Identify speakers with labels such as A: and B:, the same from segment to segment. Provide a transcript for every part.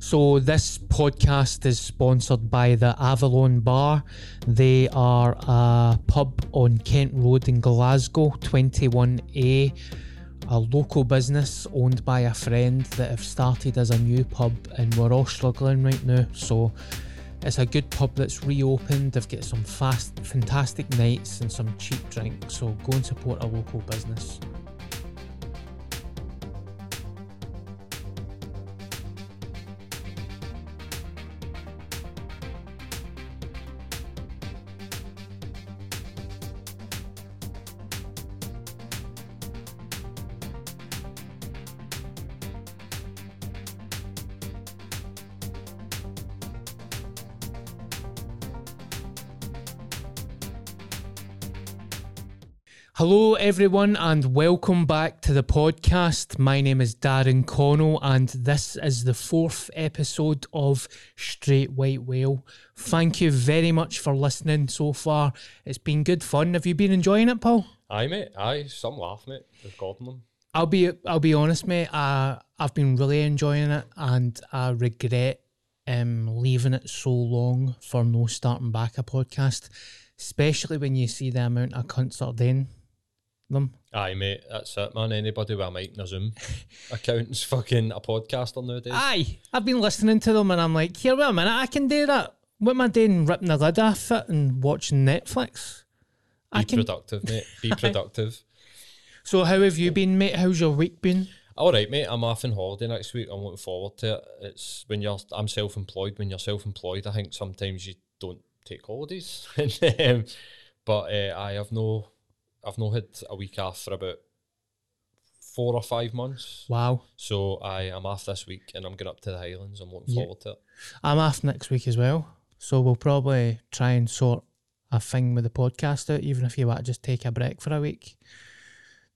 A: So, this podcast is sponsored by the Avalon Bar. They are a pub on Kent Road in Glasgow, 21A, a local business owned by a friend that have started as a new pub, and we're all struggling right now. So, it's a good pub that's reopened. They've got some fast, fantastic nights and some cheap drinks. So, go and support a local business. Hello, everyone, and welcome back to the podcast. My name is Darren Connell, and this is the fourth episode of Straight White Whale. Thank you very much for listening so far. It's been good fun. Have you been enjoying it, Paul?
B: Aye, mate. Aye, some laugh, mate. Recording them.
A: I'll be I'll be honest, mate. Uh, I've been really enjoying it, and I regret um, leaving it so long for no starting back a podcast, especially when you see the amount of cunts are doing them.
B: Aye, mate. That's it, man. Anybody with a mic and a Zoom account's fucking a podcaster nowadays.
A: Aye, I've been listening to them, and I'm like, here, wait a minute, I can do that. What am I doing? Ripping the lid off it and watching Netflix.
B: Be productive, mate. Be productive.
A: So, how have you been, mate? How's your week been?
B: All right, mate. I'm off on holiday next week. I'm looking forward to it. It's when you're. I'm self-employed. When you're self-employed, I think sometimes you don't take holidays. um, but uh, I have no. I've not had a week off for about four or five months.
A: Wow.
B: So I am off this week and I'm going up to the Highlands. I'm looking
A: Yeah.
B: forward to it.
A: I'm off next week as well. So, we'll probably try and sort a thing with the podcast out, even if you want to just take a break for a week.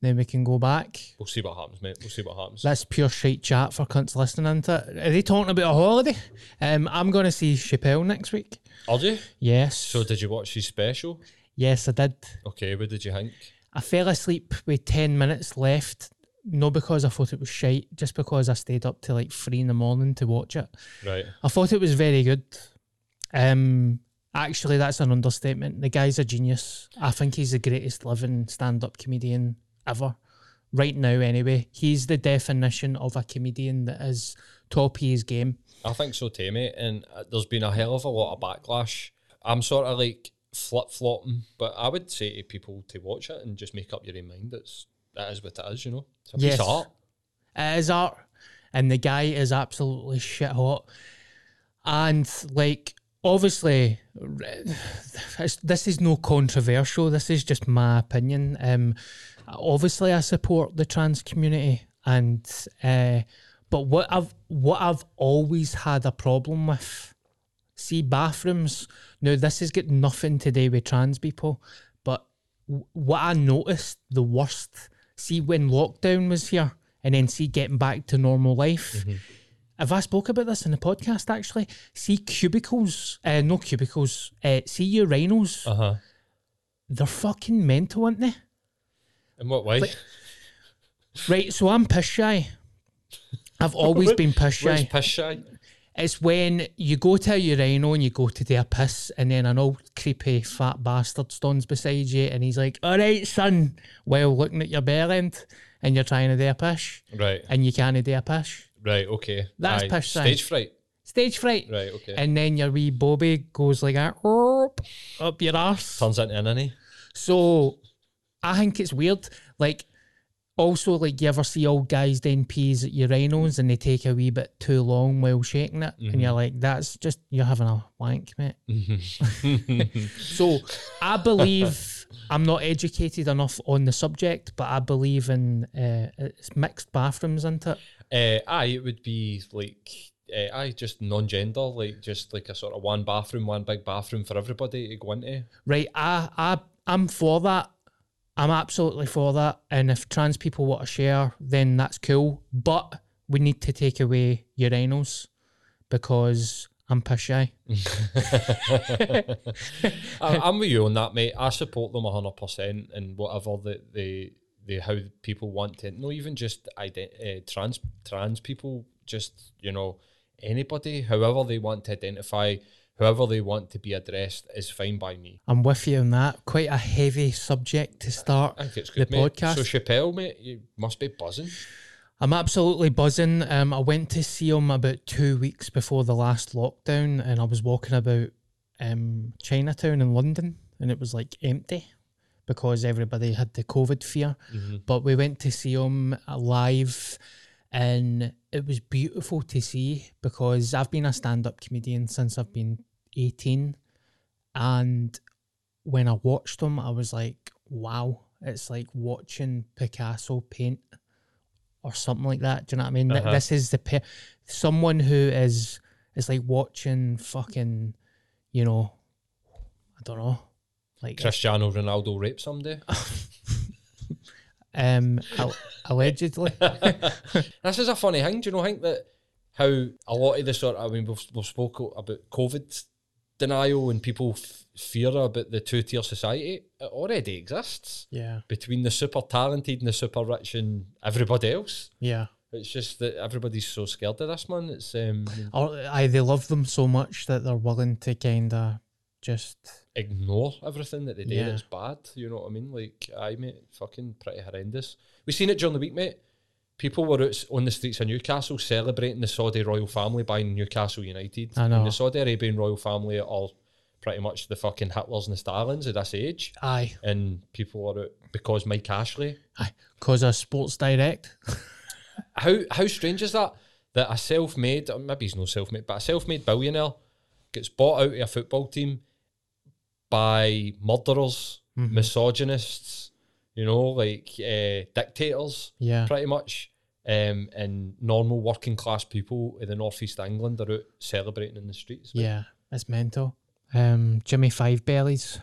A: Then we can go back.
B: We'll see what happens, mate. We'll see what happens.
A: That's pure shite chat for cunts listening to it. Are they talking about a holiday? Um, I'm going to see Chappelle next week.
B: Are you?
A: Yes.
B: So did you watch his special?
A: Yes, I did.
B: Okay, what did you think?
A: I fell asleep with 10 minutes left. Not because I thought it was shite, just because I stayed up till like three in the morning to watch it.
B: Right.
A: I thought it was very good. Um, actually, that's an understatement. The guy's a genius. I think he's the greatest living stand-up comedian ever. Right now, anyway, he's the definition of a comedian that is top of his game.
B: I think so too, mate. And uh, there's been a hell of a lot of backlash. I'm sort of like flip flopping, but I would say to people to watch it and just make up your own mind. It's that is what it is, you know. It's a
A: Yes.
B: piece of art.
A: It is art, and the guy is absolutely shit hot. And like, obviously, this is no controversial. This is just my opinion. Um, obviously, I support the trans community, and uh, but what I've what I've always had a problem with, see bathrooms. Now, this has got nothing to do with trans people, but w- what I noticed the worst. See when lockdown was here, and then see getting back to normal life. Have I spoke about this in the podcast actually? See cubicles, uh, no cubicles. Uh, see urinals.
B: Uh huh.
A: They're fucking mental, aren't they?
B: In what way?
A: Like- Right. So I'm piss shy. I've always been piss
B: Where's piss shy?
A: It's when you go to a urinal and you go to do a piss, and then an old creepy fat bastard stands beside you, and he's like, "All right, son," while looking at your bare end, and you're trying to do a piss,
B: Right.
A: and you can't do a piss.
B: Right. Okay.
A: That's
B: Aye.
A: piss shy.
B: Stage fright.
A: Stage fright.
B: Right. Okay.
A: And then your wee bobby goes like that up, up your arse.
B: Turns into an innie.
A: So I think it's weird. Like, also, like, you ever see old guys doing peas at urinals and they take a wee bit too long while shaking it? And you're like, that's just, you're having a wank, mate. so I believe, I'm not educated enough on the subject, but I believe in uh, it's mixed bathrooms, isn't it?
B: Uh, aye, it would be like, uh, aye, just non-gender, like just like a sort of one bathroom, one big bathroom for everybody to go into.
A: Right, I, I, I'm for that. I'm absolutely for that. And if trans people want to share, then that's cool. But we need to take away urinals because I'm piss shy.
B: I, I'm with you on that, mate. I support them hundred percent and whatever the the the how people want to. No, even just ident- uh, trans trans people. Just you know, anybody, however they want to identify, however they want to be addressed, is fine by me.
A: I'm with you on that. Quite a heavy subject to start
B: I think it's
A: the
B: good, mate.
A: podcast.
B: So Chappelle, mate, you must be buzzing.
A: I'm absolutely buzzing. Um, I went to see him about two weeks before the last lockdown, and I was walking about um, Chinatown in London, and it was like empty because everybody had the COVID fear. But we went to see him live, and it was beautiful to see because I've been a stand-up comedian since I've been 18, and when I watched them I was like, "Wow!" It's like watching Picasso paint or something like that. Do you know what I mean?
B: Uh-huh.
A: This is the pe- someone who is it's like watching fucking, you know, I don't know, like
B: Cristiano Ronaldo raped somebody.
A: um al- allegedly.
B: this is a funny thing. Do you know? I think that how a lot of the sort. I mean, we've we've spoke about COVID denial and people f- fear about the two tier society. It already exists
A: yeah,
B: between the super talented and the super rich and everybody else.
A: yeah.
B: It's just that everybody's so scared of this man. It's um,
A: Or I they love them so much that they're willing to kind of just
B: ignore everything that they did.
A: Yeah.
B: that's bad. You know what I mean? Like, I mate, fucking pretty horrendous. We seen it during the week, mate. People were out on the streets of Newcastle celebrating the Saudi royal family buying Newcastle United.
A: I know.
B: And the Saudi Arabian royal family are all pretty much the fucking Hitlers and the Stalins of this age.
A: aye,
B: And people are out because Mike Ashley.
A: aye, cause of Sports Direct.
B: How how strange is that? That a self made, maybe he's no self made, but a self made billionaire gets bought out of a football team by murderers,
A: Mm-hmm.
B: misogynists, you know, like uh, dictators,
A: Yeah,
B: pretty much. Um, and normal working class people in the northeast of England are out celebrating in the streets. mate.
A: yeah, it's mental. Um, Jimmy Five Bellies,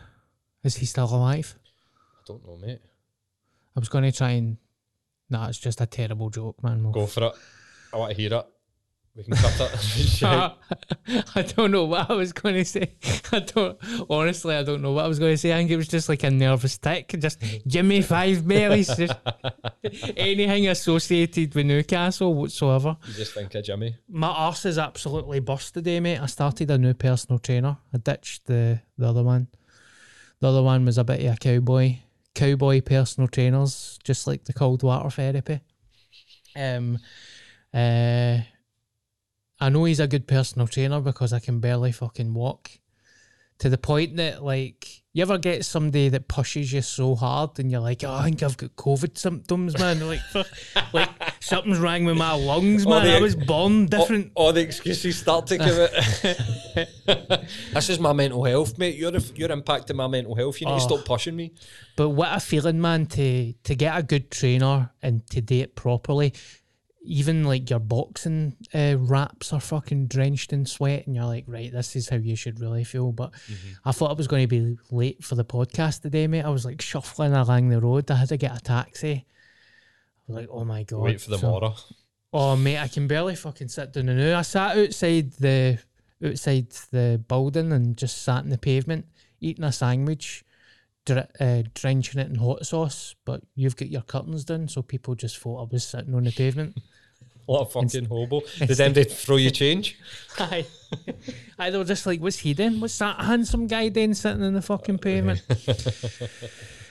A: is he still alive?
B: I don't know, mate.
A: I was going to try and. Nah, it's just a terrible joke, man. We'll
B: Go for it. I want to hear it. We can cut it. Shout.
A: I don't know what I was going to say. I don't honestly. I don't know what I was going to say. I think it was just like a nervous tick. Just Jimmy Five Bellies. Just anything associated with Newcastle whatsoever.
B: you just think of Jimmy.
A: My arse is absolutely bust today, mate. I started a new personal trainer. I ditched the the other one. The other one was a bit of a cowboy, cowboy personal trainers, just like the cold water therapy. Um, uh, I know he's a good personal trainer because I can barely fucking walk. To the point that, like, you ever get somebody that pushes you so hard and you're like, oh, I think I've got COVID symptoms, man. Like, fuck, like something's wrong with my lungs, man.
B: the-
A: I was born different.
B: All, all the excuses start to give it. this is my mental health, mate. You're you're impacting my mental health. You need to
A: Oh.
B: stop pushing me.
A: But what a feeling, man, to to get a good trainer and to do it properly. Even like your boxing uh, wraps are fucking drenched in sweat, and you're like, right, this is how you should really feel. But I thought I was going to be late for the podcast today, mate. I was like shuffling along the road. I had to get a taxi. I was like, oh my god.
B: Wait for the
A: So-
B: morrow.
A: Oh mate, I can barely fucking sit down now. I sat outside the outside the building and just sat in the pavement eating a sandwich, uh, drenching it in hot sauce. But you've got your curtains down, so people just thought I was sitting on the pavement.
B: What a fucking hobo. Did them they throw you change?
A: Aye, Aye, they were just like, "What's he doing? What's that handsome guy doing sitting in the fucking pavement?"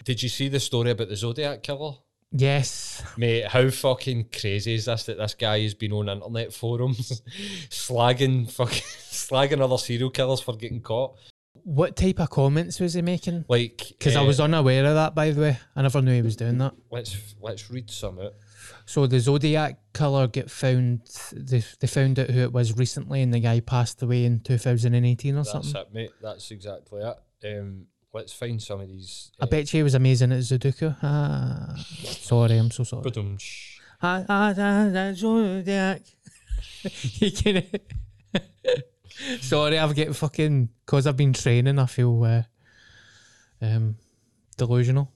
B: Did you see the story about the Zodiac killer?
A: yes,
B: Mate, how fucking crazy is this that this guy has been on internet forums slagging fucking slagging other serial killers for getting caught?
A: what type of comments was he making?
B: Like
A: Because I
B: eh,
A: was unaware of that, by the way. I never knew he was doing that.
B: let's let's read some out.
A: So the Zodiac killer get found. They, they found out who it was recently, and the guy passed away in 2018 or
B: That's
A: something.
B: That's it, mate. That's exactly it. Um, let's find some of these.
A: I bet you he was amazing at Sudoku. Ah, sorry, I'm so sorry. Ah, ah, ah, ah, Zodiac. you can. sorry, I've get fucking because I've been training. I feel uh, um delusional.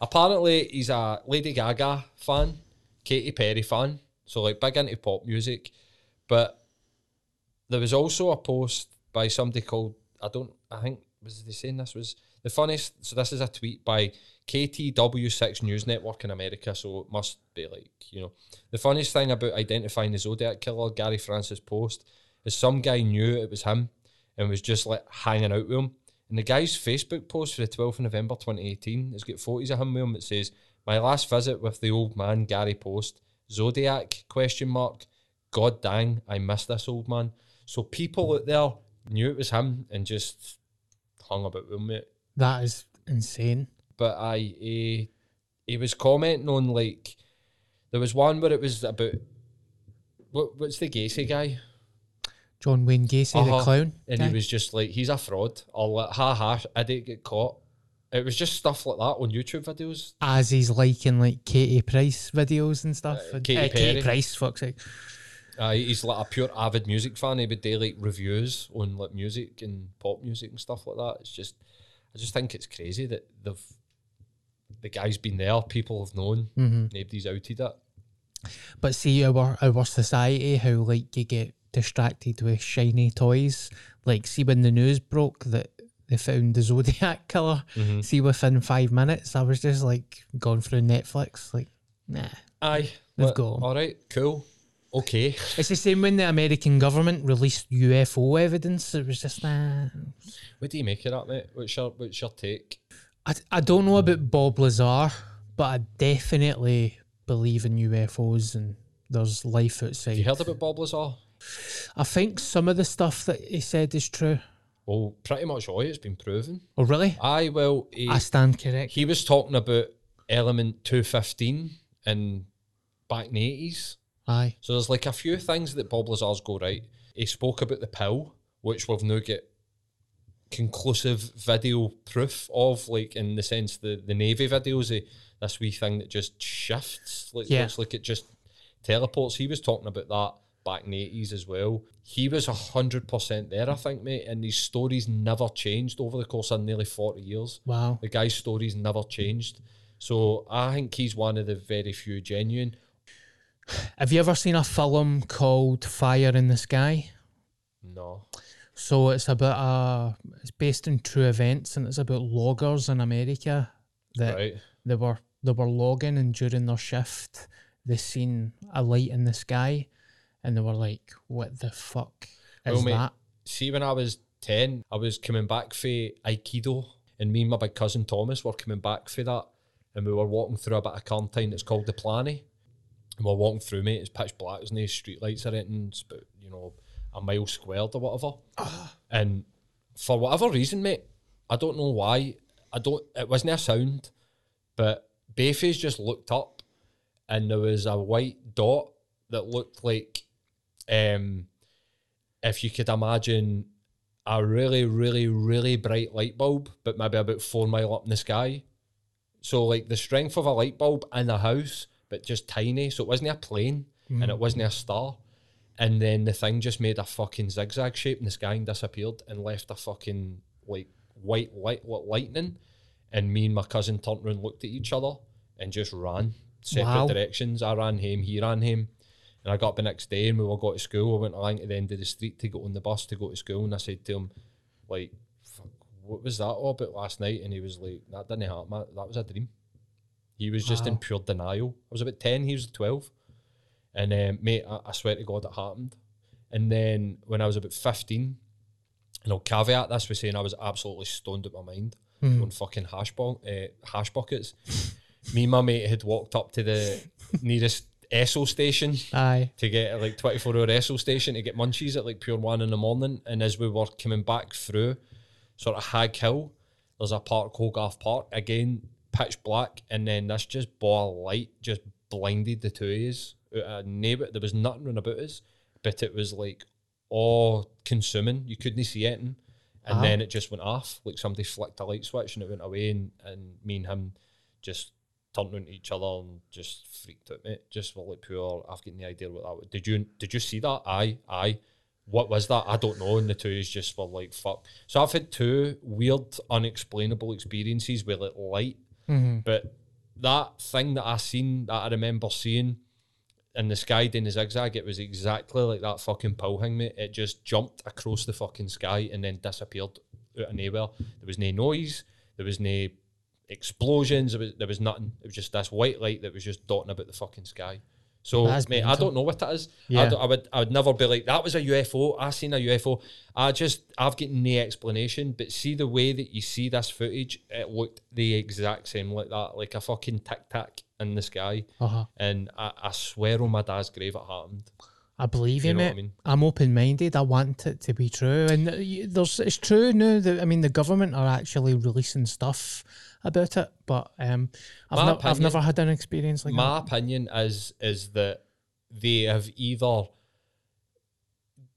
B: Apparently, he's a Lady Gaga fan, Katy Perry fan, so like big into pop music. But there was also a post by somebody called I don't I think was they saying this was The funniest, so this is a tweet by KTW6 News Network in America, so it must be like, you know. The funniest thing about identifying the Zodiac Killer, Gary Francis Poste, is some guy knew it was him and was just like hanging out with him. And the guy's Facebook post for the 12th of November 2018 has got photos of him with him that says, My last visit with the old man, Gary Poste, Zodiac, question mark, God dang, I miss this old man. So people out there knew it was him and just hung about with him.
A: That is insane.
B: But I, he, he was commenting on like, there was one where it was about, what, what's the Gacy guy?
A: John Wayne Gacy,
B: Uh-huh.
A: the clown.
B: And
A: guy.
B: he was just like, he's a fraud. Or like, ha ha, I didn't get caught. It was just stuff like that on YouTube videos.
A: as he's liking like Katie Price videos and stuff.
B: Uh, Katy
A: uh, Katie Price, fuck's sake.
B: Uh, he's like a pure avid music fan. He would do like reviews on like music and pop music and stuff like that. It's just, I just think it's crazy that they've, the guy's been there. People have known.
A: Mm-hmm.
B: Nobody's outed it.
A: But see our our society, how like you get distracted with shiny toys. Like see when the news broke that they found the Zodiac killer.
B: Mm-hmm.
A: See within five minutes, I was just like gone through Netflix. Like, nah.
B: Aye,
A: They've got 'em.
B: all right, cool, okay.
A: It's the same when the American government released UFO evidence. It was just nah.
B: What do you make of that, mate? What's your what's your take?
A: I, I don't know about Bob Lazar, but I definitely believe in UFOs and there's life outside.
B: Have you heard about Bob Lazar?
A: I think some of the stuff that he said is true.
B: Well, pretty much all it's been proven.
A: Oh, really?
B: Aye, well, he,
A: I stand correct.
B: he was talking about element 215 in back in the 80s.
A: Aye.
B: So there's like a few things that Bob Lazar's go right. He spoke about the pill, which we've now get conclusive video proof of, like in the sense the the Navy videos, eh, this wee thing that just shifts, like
A: Yeah.
B: looks like it just teleports. He was talking about that back in the eighties as well. He was hundred percent there, I think, mate. And his stories never changed over the course of nearly forty years.
A: Wow.
B: The guy's stories never changed. So I think he's one of the very few genuine.
A: Have you ever seen a film called Fire in the Sky?
B: No.
A: So it's about a. It's based in true events, and it's about loggers in America that
B: Right.
A: they were they were logging, and during their shift, they seen a light in the sky, and they were like, "What the fuck is
B: Well, mate,
A: that?"
B: see when I was 10, I was coming back for Aikido and me and my big cousin Thomas were coming back for that and we were walking through a bit of quarantine that's called the Planny. And we're walking through, mate, it's pitch black, there's no street lights or anything, it's about, you know, a mile squared or whatever. Ah. And for whatever reason, mate, I don't know why, I don't, it wasn't a sound, but Bayface just looked up and there was a white dot that looked like um if you could imagine a really, really, really bright light bulb, but maybe about four mile up in the sky. So like the strength of a light bulb in a house, but just tiny. So it wasn't a plane and it wasn't a star. And then the thing just made a fucking zigzag shape in the sky and disappeared and left a fucking like white light like lightning. And me and my cousin turned around, looked at each other, and just ran separate
A: Wow.
B: directions. I ran him, he ran home. And I got up the next day and we all got to school. I went along to the end of the street to go on the bus to go to school. And I said to him, like, Fuck, what was that all about last night? And he was like, that didn't happen. That, was a dream. He was just in pure denial. I was about 10, he was 12. And um, mate, I, I swear to God it happened. And then when I was about 15, and I'll caveat this with saying I was absolutely stoned at my mind on fucking hash, bo- uh, hash buckets. Me and my mate had walked up to the nearest Esso station
A: Aye.
B: to get like 24 hour Esso station to get munchies at like pure one in the morning. And as we were coming back through sort of Haghill, there's a park, Hogarth Park, again, pitch black. And then this just ball light just blinded the two of us. Neighbour, there was nothing round about us, but it was like all consuming. You couldn't see anything. And
A: Wow.
B: then it just went off. Like somebody flicked a light switch and it went away. And, and me and him just turned on to each other and just freaked out, mate. Just were like pure. I've got no idea what that was. Did you did you see that? Aye, aye. What was that? I don't know. And the two is just were like fuck. So I've had two weird, unexplainable experiences with like light,
A: Mm-hmm.
B: but that thing that I seen that I remember seeing in the sky doing the zigzag, it was exactly like that fucking pill thing, mate. It just jumped across the fucking sky and then disappeared out of nowhere. There was no noise. There was no explosions. There was, there was nothing. It was just this white light that was just dotting about the fucking sky. So,
A: That's
B: mate, I don't know what that is.
A: Yeah.
B: I, don't- I would, I would never be like that was a UFO. I seen a UFO. I just, I've got no explanation. But see the way that you see this footage, it looked the exact same like that, like a fucking tic tac in the sky.
A: Uh-huh.
B: And I, I swear on my dad's grave it happened.
A: I believe you,
B: You
A: mate.
B: I mean?
A: I'm open minded. I want it to be true, and uh, there's it's true now. That I mean, the government are actually releasing stuff about it, but um, I've,
B: My
A: no- I've never had an experience like
B: my opinion is is that they have either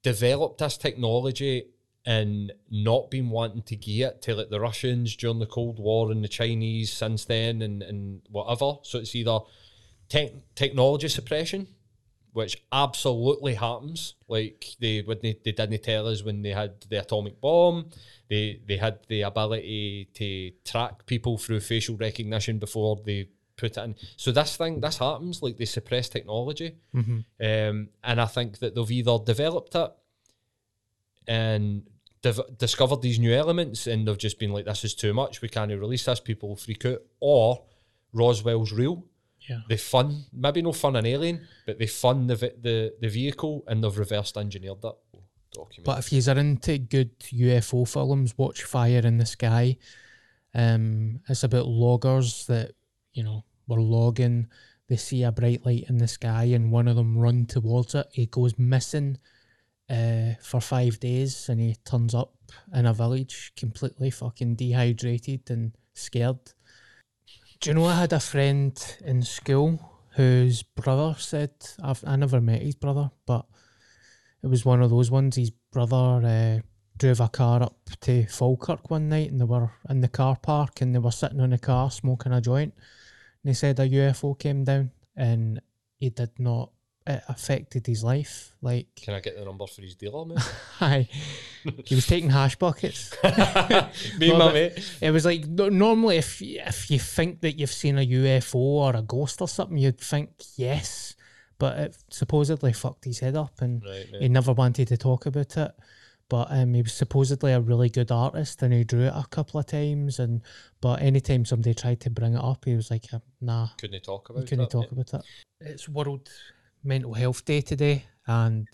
B: developed this technology and not been wanting to give it to like the Russians during the Cold War and the Chinese since then and, and whatever. So it's either tech technology suppression, which absolutely happens. Like they when they, they didn't tell us when they had the atomic bomb, they they had the ability to track people through facial recognition before they put it in. So this thing this happens, like they suppress technology.
A: that.
B: Um, and I think that they've either developed it and div- discovered these new elements and they've just been like, this is too much, we can't release this, people will freak out. Or Roswell's real.
A: Yeah.
B: They fund, maybe no fun an alien, but they fund the, vi- the, the vehicle and they've reversed engineered that Document.
A: But if you are into good UFO films, watch Fire in the Sky. Um, it's about loggers that you know were logging. They see a bright light in the sky, and one of them run towards it. He goes missing uh, for five days, and he turns up in a village completely fucking dehydrated and scared. Do you know I had a friend in school whose brother said I've I never met his brother, but it was one of those ones. His brother uh, drove a car up to Falkirk one night and they were in the car park and they were sitting in the car smoking a joint. And he said a UFO came down and he did not, it affected his life. Like,
B: Can I get the number for his dealer, man?
A: hi, he was taking hash buckets.
B: Me
A: No,
B: and my mate.
A: It was like normally if if you think that you've seen a UFO or a ghost or something, you'd think yes, but it supposedly fucked his head up and
B: Right,
A: he never wanted to talk about it. But um, he was supposedly a really good artist and he drew it a couple of times. And but anytime somebody tried to bring it up, he was like, "Nah,
B: Couldn't talk
A: he
B: about
A: couldn't
B: that,
A: talk
B: mate.
A: about it." It's World Mental Health Day today, and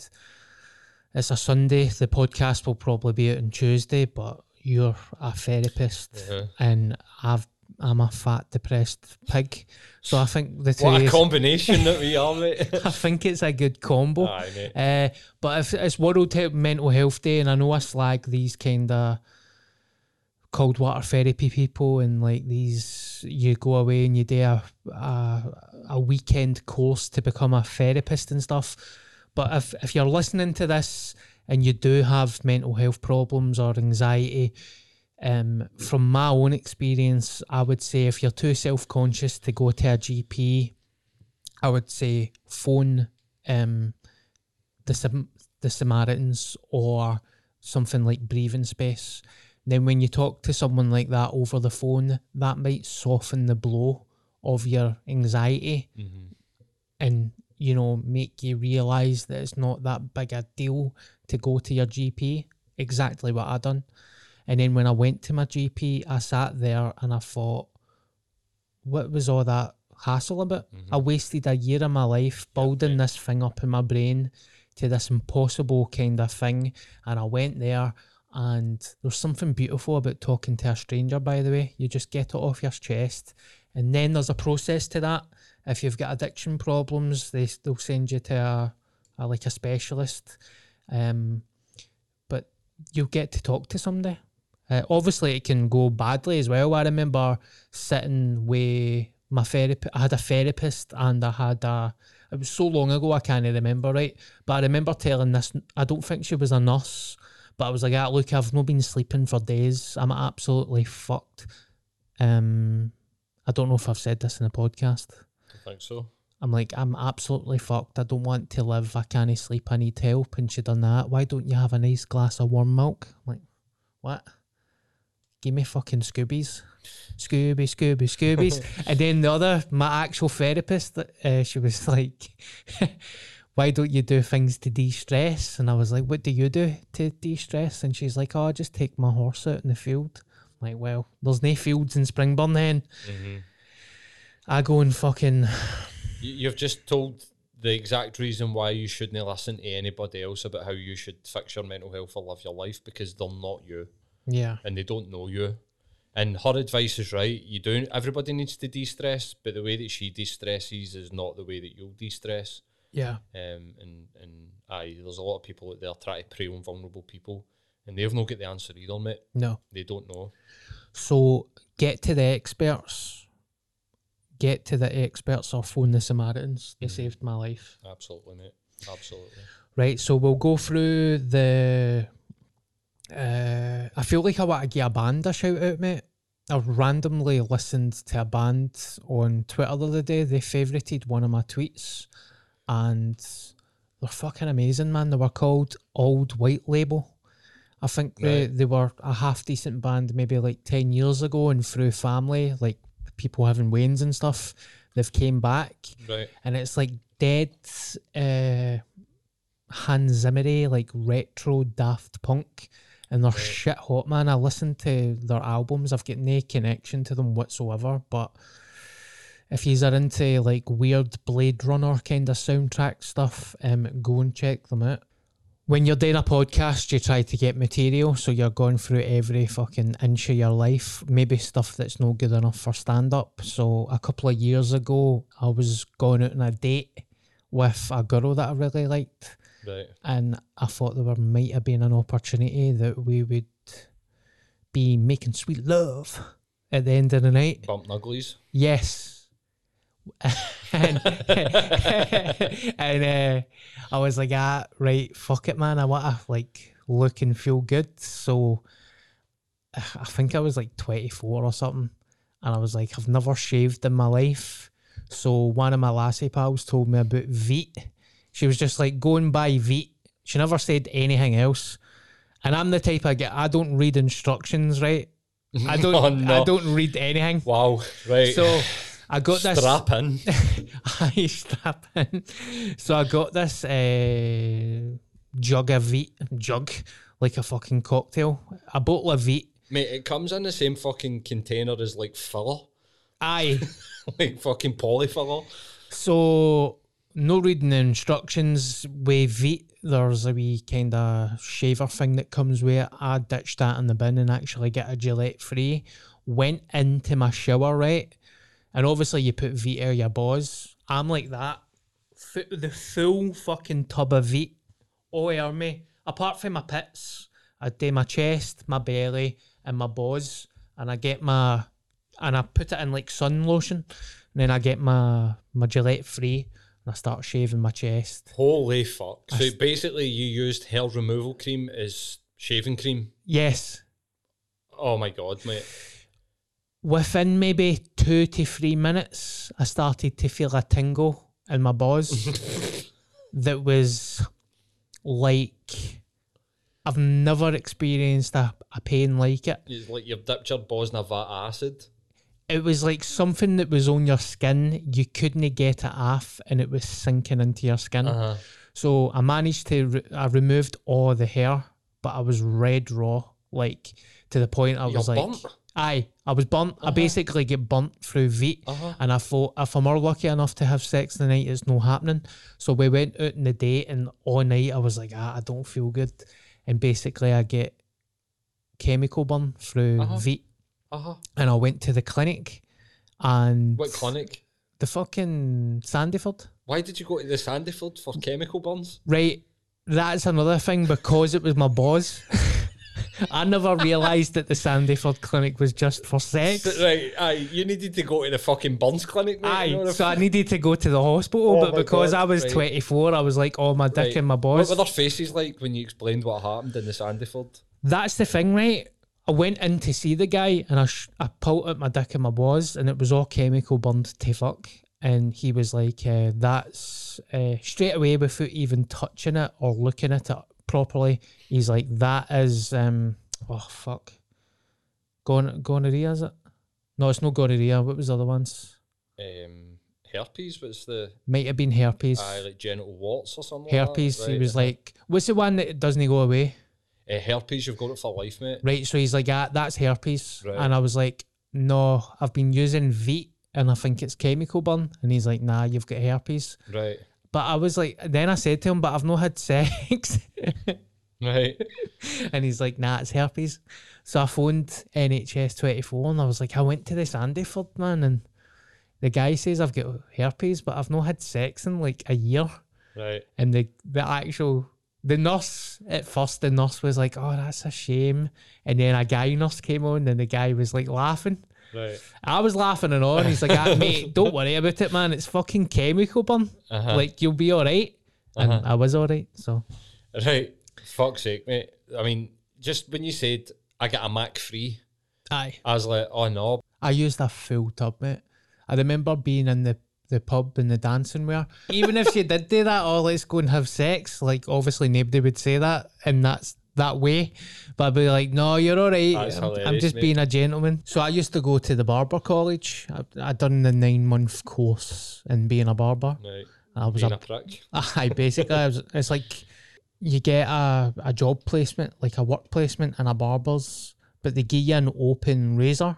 A: it's a Sunday. The podcast will probably be out on Tuesday, but you're a therapist,
B: Uh-huh.
A: and I've I'm a fat depressed pig, so I think the two.
B: What a combination that we are, mate.
A: I think it's a good combo.
B: Aye.
A: Uh, but if it's World He- Mental Health Day, and I know I slag these kind of cold water therapy people, and like these, you go away and you do a, a a weekend course to become a therapist and stuff. But if if you're listening to this and you do have mental health problems or anxiety, um, from my own experience, I would say if you're too self conscious to go to a GP, I would say phone um, the the Samaritans or something like breathing space. Then when you talk to someone like that over the phone, that might soften the blow of your anxiety
B: Mhm.
A: and you know make you realize that it's not that big a deal to go to your GP. Exactly what I done. And then when I went to my GP, I sat there and I thought, what was all that hassle about? I wasted a year of my life building this thing up in my brain to this impossible kind of thing. And I went there and there's something beautiful about talking to a stranger, by the way. You just get it off your chest. And then there's a process to that. If you've got addiction problems, they, they'll send you to a, a like a specialist. Um, but you'll get to talk to somebody. Uh, obviously, it can go badly as well. I remember sitting with my therapist. I had a therapist and I had a. It was so long ago, I can't remember right. But I remember telling this. I don't think she was a nurse, but I was like, ah, "Look, I've not been sleeping for days. I'm absolutely fucked." Um, I don't know if I've said this in the podcast.
B: I think so.
A: I'm like, I'm absolutely fucked. I don't want to live. I can't sleep. I need help. And she done that. Why don't you have a nice glass of warm milk? I'm like, what? Give me fucking Scoobies. Scooby, Scooby, Scoobies. and then the other, my actual therapist, uh, she was like, why don't you do things to de-stress? And I was like, what do you do to de-stress? And she's like, oh, I just take my horse out in the field. Like, well, there's no fields in Springburn then.
B: Mm-hmm.
A: I go and fucking
B: You, you've just told the exact reason why you shouldn't listen to anybody else about how you should fix your mental health or live your life because they're not you
A: yeah,
B: and they don't know you. And her advice is right. You don't. Everybody needs to de-stress, but the way that she de-stresses is not the way that you'll de-stress.
A: Yeah,
B: Um, and and aye, there's a lot of people out there trying to prey on vulnerable people, and they've not got the answer either, mate.
A: no.
B: They don't know.
A: So get to the experts. Get to the experts or phone the Samaritans. They
B: Mhm.
A: saved my life.
B: Absolutely, mate. Absolutely.
A: Right, so we'll go through the. Uh, I feel like I want to give a band a shout out, mate. I randomly listened to a band on Twitter the other day. They favorited one of my tweets, and they're fucking amazing, man. They were called Old White Label. I think they,
B: Right.
A: they were a half decent band maybe like 10 years ago, and through family, like people having Waynes and stuff, they've came back
B: Right.
A: and it's like dead uh Hans Zimmery, like retro Daft Punk, and they're
B: Right.
A: shit hot, man. I listen to their albums. I've got no connection to them whatsoever, but if you are into like weird Blade Runner kind of soundtrack stuff, um, go and check them out. When you're doing a podcast, you try to get material, so you're going through every fucking inch of your life. Maybe stuff that's not good enough for stand up. So a couple of years ago, I was going out on a date with a girl that I really liked,
B: Right.
A: and I thought there were, might have been an opportunity that we would be making sweet love at the end of the night.
B: Bump Nugglies.
A: Yes. and and uh, I was like, ah, right, fuck it, man. I want to like look and feel good. So I think I was like 24 or something. And I was like, I've never shaved in my life. So one of my lassie pals told me about Veet. She was just like, go and buy Veet. She never said anything else. And I'm the type I get, I don't read instructions, right? I don't,
B: Oh, no.
A: I don't read anything.
B: Wow. Right.
A: So I got this
B: Strap in.
A: I strap in. So I got this uh, jug of Veet, jug, like a fucking cocktail. A bottle of Veet.
B: Mate, it comes in the same fucking container as like filler.
A: Aye.
B: like fucking polyfiller.
A: So no reading the instructions with Veet. There's a wee kind of shaver thing that comes with it. I ditched that in the bin and actually get a Gillette free. Went into my shower, right? And obviously you put Veet air your balls. I'm like that. F- the full fucking tub of Veet all air me. Apart from my pits, I do my chest, my belly, and my balls. And I get my and I put it in like sun lotion. And then I get my my Gillette free and I start shaving my chest.
B: Holy fuck. So
A: I s-
B: basically you used hair removal cream as shaving cream.
A: Yes.
B: Oh my god, mate.
A: Within maybe two to three minutes, I started to feel a tingle in my balls that was like I've never experienced a, a pain like it.
B: It's like you've dipped your balls in a vat of acid.
A: It was like something that was on your skin. You couldn't get it off, and it was sinking into your skin.
B: Uh-huh.
A: So I managed to, re- I removed all the hair, but I was red raw, like to the point I
B: You're
A: was like,
B: burnt?
A: Aye, I was burnt. I basically get burnt through Veet.
B: Uh-huh.
A: And I thought, if I'm more lucky enough to have sex tonight, it's no happening. So we went out in the day, and all night I was like, ah, I don't feel good. And basically, I get chemical burn through
B: Uh-huh. Uh-huh.
A: And I went to the clinic, and
B: What clinic?
A: the fucking Sandyford.
B: Why did you go to the Sandyford for chemical burns?
A: Right, that's another thing because it was my boss. I never realised that the Sandyford clinic was just for sex.
B: Right, aye, you needed to go to the fucking burns clinic, mate. you know
A: Aye, so I needed to go to the hospital,
B: Oh
A: but because
B: God,
A: I was
B: right.
A: 24, I was like, oh, my dick
B: Right.
A: and my balls.
B: What
A: balls.
B: were their faces like when you explained what happened in the Sandyford?
A: That's the thing, right? I went in to see the guy and I, sh- I pulled out my dick and my balls and it was all chemical burned to fuck. And he was like, uh, that's uh, straight away without even touching it or looking at it properly. He's like, that is, um, oh, fuck. Gon- gonorrhea, is it? No, it's not gonorrhea. What was the other ones?
B: Um, herpes was the
A: Might have been herpes.
B: aye, like genital warts or something.
A: herpes.
B: Like that,
A: he was like, what's the one that doesn't go away?
B: Uh, herpes, you've got it for life, mate.
A: Right. So he's like, ah, that's herpes.
B: Right.
A: And I was like, no, I've been using Veet and I think it's chemical burn. And he's like, nah, you've got herpes.
B: Right.
A: But I was like, then I said to him, but I've not had sex.
B: Right.
A: and he's like, nah, it's herpes. So I phoned NHS 24 and I was like, I went to the Sandyford, man. And the guy says I've got herpes, but I've not had sex in like a year.
B: Right.
A: And the, the actual, the nurse, at first, the nurse was like, oh, that's a shame. And then a guy nurse came on and the guy was like laughing.
B: Right.
A: I was laughing and on. He's like, ah, mate, don't worry about it, man. It's fucking chemical burn.
B: Uh-huh.
A: Like, you'll be all right. And
B: Uh-huh.
A: I was all right. So,
B: Right. Fuck's sake, mate. I mean, just when you said I get a Mac free,
A: aye.
B: I was like, oh no.
A: I used a full tub, mate. I remember being in the, the pub and the dancing where even if she did do that, oh, let's go and have sex, like obviously nobody would say that and that's that way. But I'd be like, no, you're all right. I'm, I'm just
B: mate.
A: being a gentleman. So I used to go to the barber college. I, I'd done the nine month course in being a barber.
B: Right.
A: I was
B: Being
A: a
B: a prick.
A: Aye, basically, I was, it's like you get a, a job placement, like a work placement in a barber's, but they give you an open razor.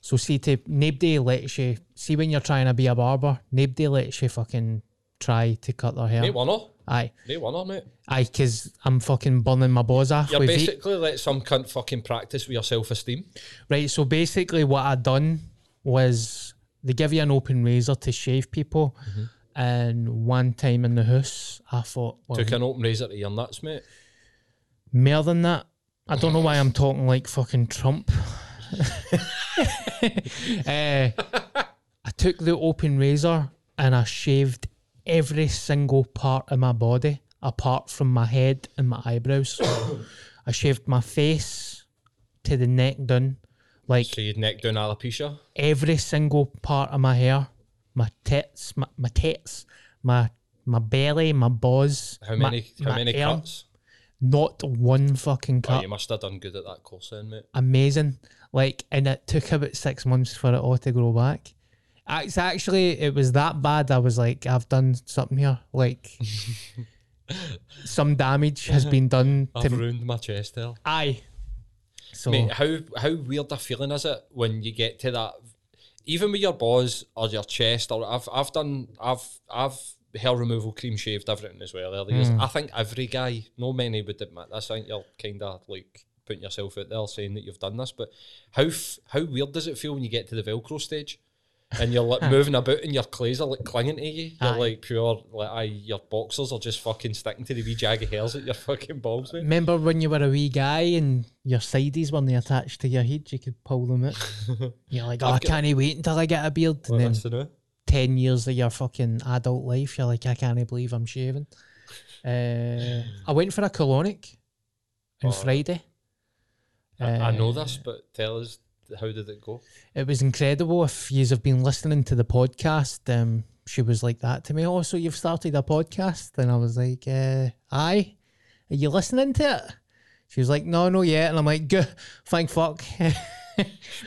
A: So see, to nobody lets you see when you're trying to be a barber, nobody lets you fucking try to cut their hair.
B: Mate, winner.
A: Aye,
B: Mate, winner, mate.
A: aye, because I'm fucking burning my balls off.
B: You're
A: with
B: basically let some cunt fucking practice with your self esteem.
A: Right, so basically, what I done was they give you an open razor to shave people,
B: Mm-hmm.
A: and one time in the house, I thought, well,
B: Took an open razor to your nuts, mate.
A: More than that, I don't know why I'm talking like fucking Trump. Eh, I took the open razor and I shaved every single part of my body apart from my head and my eyebrows. I shaved my face to the neck down, like
B: So you'd neck down alopecia.
A: every single part of my hair, my tits, my, my tits, my my belly, my balls.
B: How
A: my-
B: many how
A: my
B: many
A: arm.
B: cuts?
A: Not one fucking
B: Oh,
A: cut.
B: you must have done good at that course then, mate.
A: amazing. Like, and it took about six months for it all to grow back. It's actually, it was that bad. I was like, I've done something here. Like, some damage has been done
B: I've
A: to.
B: ruined my chest there.
A: Aye. So,
B: Mate, how how weird a feeling is it when you get to that? Even with your balls or your chest, or I've I've done I've I've hair removal cream shaved everything as well. Earlier,
A: Hmm.
B: I think every guy, no many would admit this. I think you're kind of like putting yourself out there saying that you've done this. But how f- how weird does it feel when you get to the Velcro stage? And you're like moving about and your clays are like clinging to you. You're
A: Aye.
B: like pure like aye, your boxers are just fucking sticking to the wee jagged hairs at your fucking balls, mate.
A: remember when you were a wee guy and your sides weren't attached to your head? You could pull them out. You're like, oh, I
B: I've got-
A: can't wait until I get a beard. And
B: What,
A: then
B: that's the new?
A: 10 years of your fucking adult life, you're like, I can't believe I'm shaving. Uh, I went for a colonic on
B: Oh.
A: Friday.
B: I, I know
A: Uh,
B: this, but tell us how did it go?
A: It was incredible. If you have been listening to the podcast, um, she was like that to me. Oh, so you've started a podcast? And I was like, uh, aye. Are you listening to it? She was like, no, no, yet. And I'm like, good, thank fuck.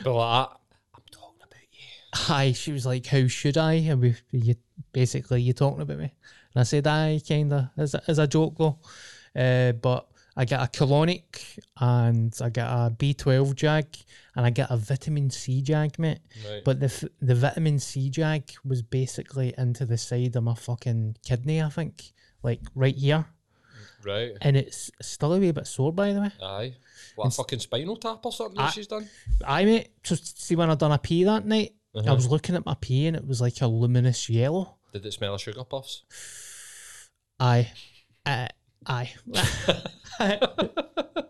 B: But like, I'm talking about you.
A: Aye, she was like, "How should I?" And we, you basically you talking about me, and I said, "Aye, kinda as a, as a joke though." Uh, but I get a colonic and I get a B twelve jag and I get a vitamin C jag, mate.
B: Right.
A: But the f- the vitamin C jag was basically into the side of my fucking kidney, I think, like right here,
B: right.
A: and it's still a wee bit sore by the way.
B: Aye. What, a fucking spinal tap or something
A: I-
B: that she's done?
A: Aye, mate. Just see when I done a pee that night, I
B: Uh-huh.
A: was looking at my pee and it was like a luminous yellow.
B: Did it smell of sugar puffs?
A: Aye. Uh, aye.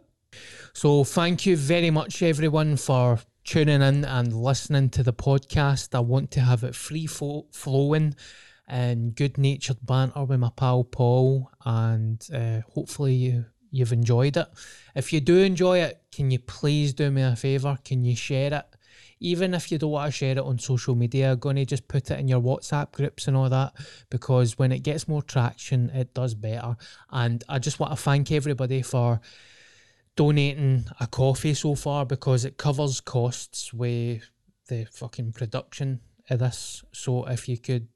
A: so thank you very much everyone for tuning in and listening to the podcast. I want to have it free fo- flowing and good natured banter with my pal Paul and uh, hopefully you you've enjoyed it. If you do enjoy it, can you please do me a favour? Can you share it? Even if you don't want to share it on social media, to just put it in your WhatsApp groups and all that because when it gets more traction, it does better. And I just want to thank everybody for donating a coffee so far because it covers costs with the fucking production of this. So if you could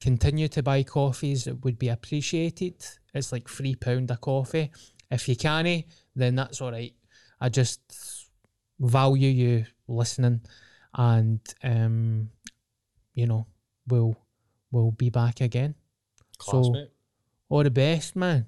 A: continue to buy coffees, it would be appreciated. It's like three pound a coffee. If you can't, then that's all right. I just value you listening, and um, you know, we'll we'll be back again.
B: Class,
A: So-
B: mate.
A: All the best, man.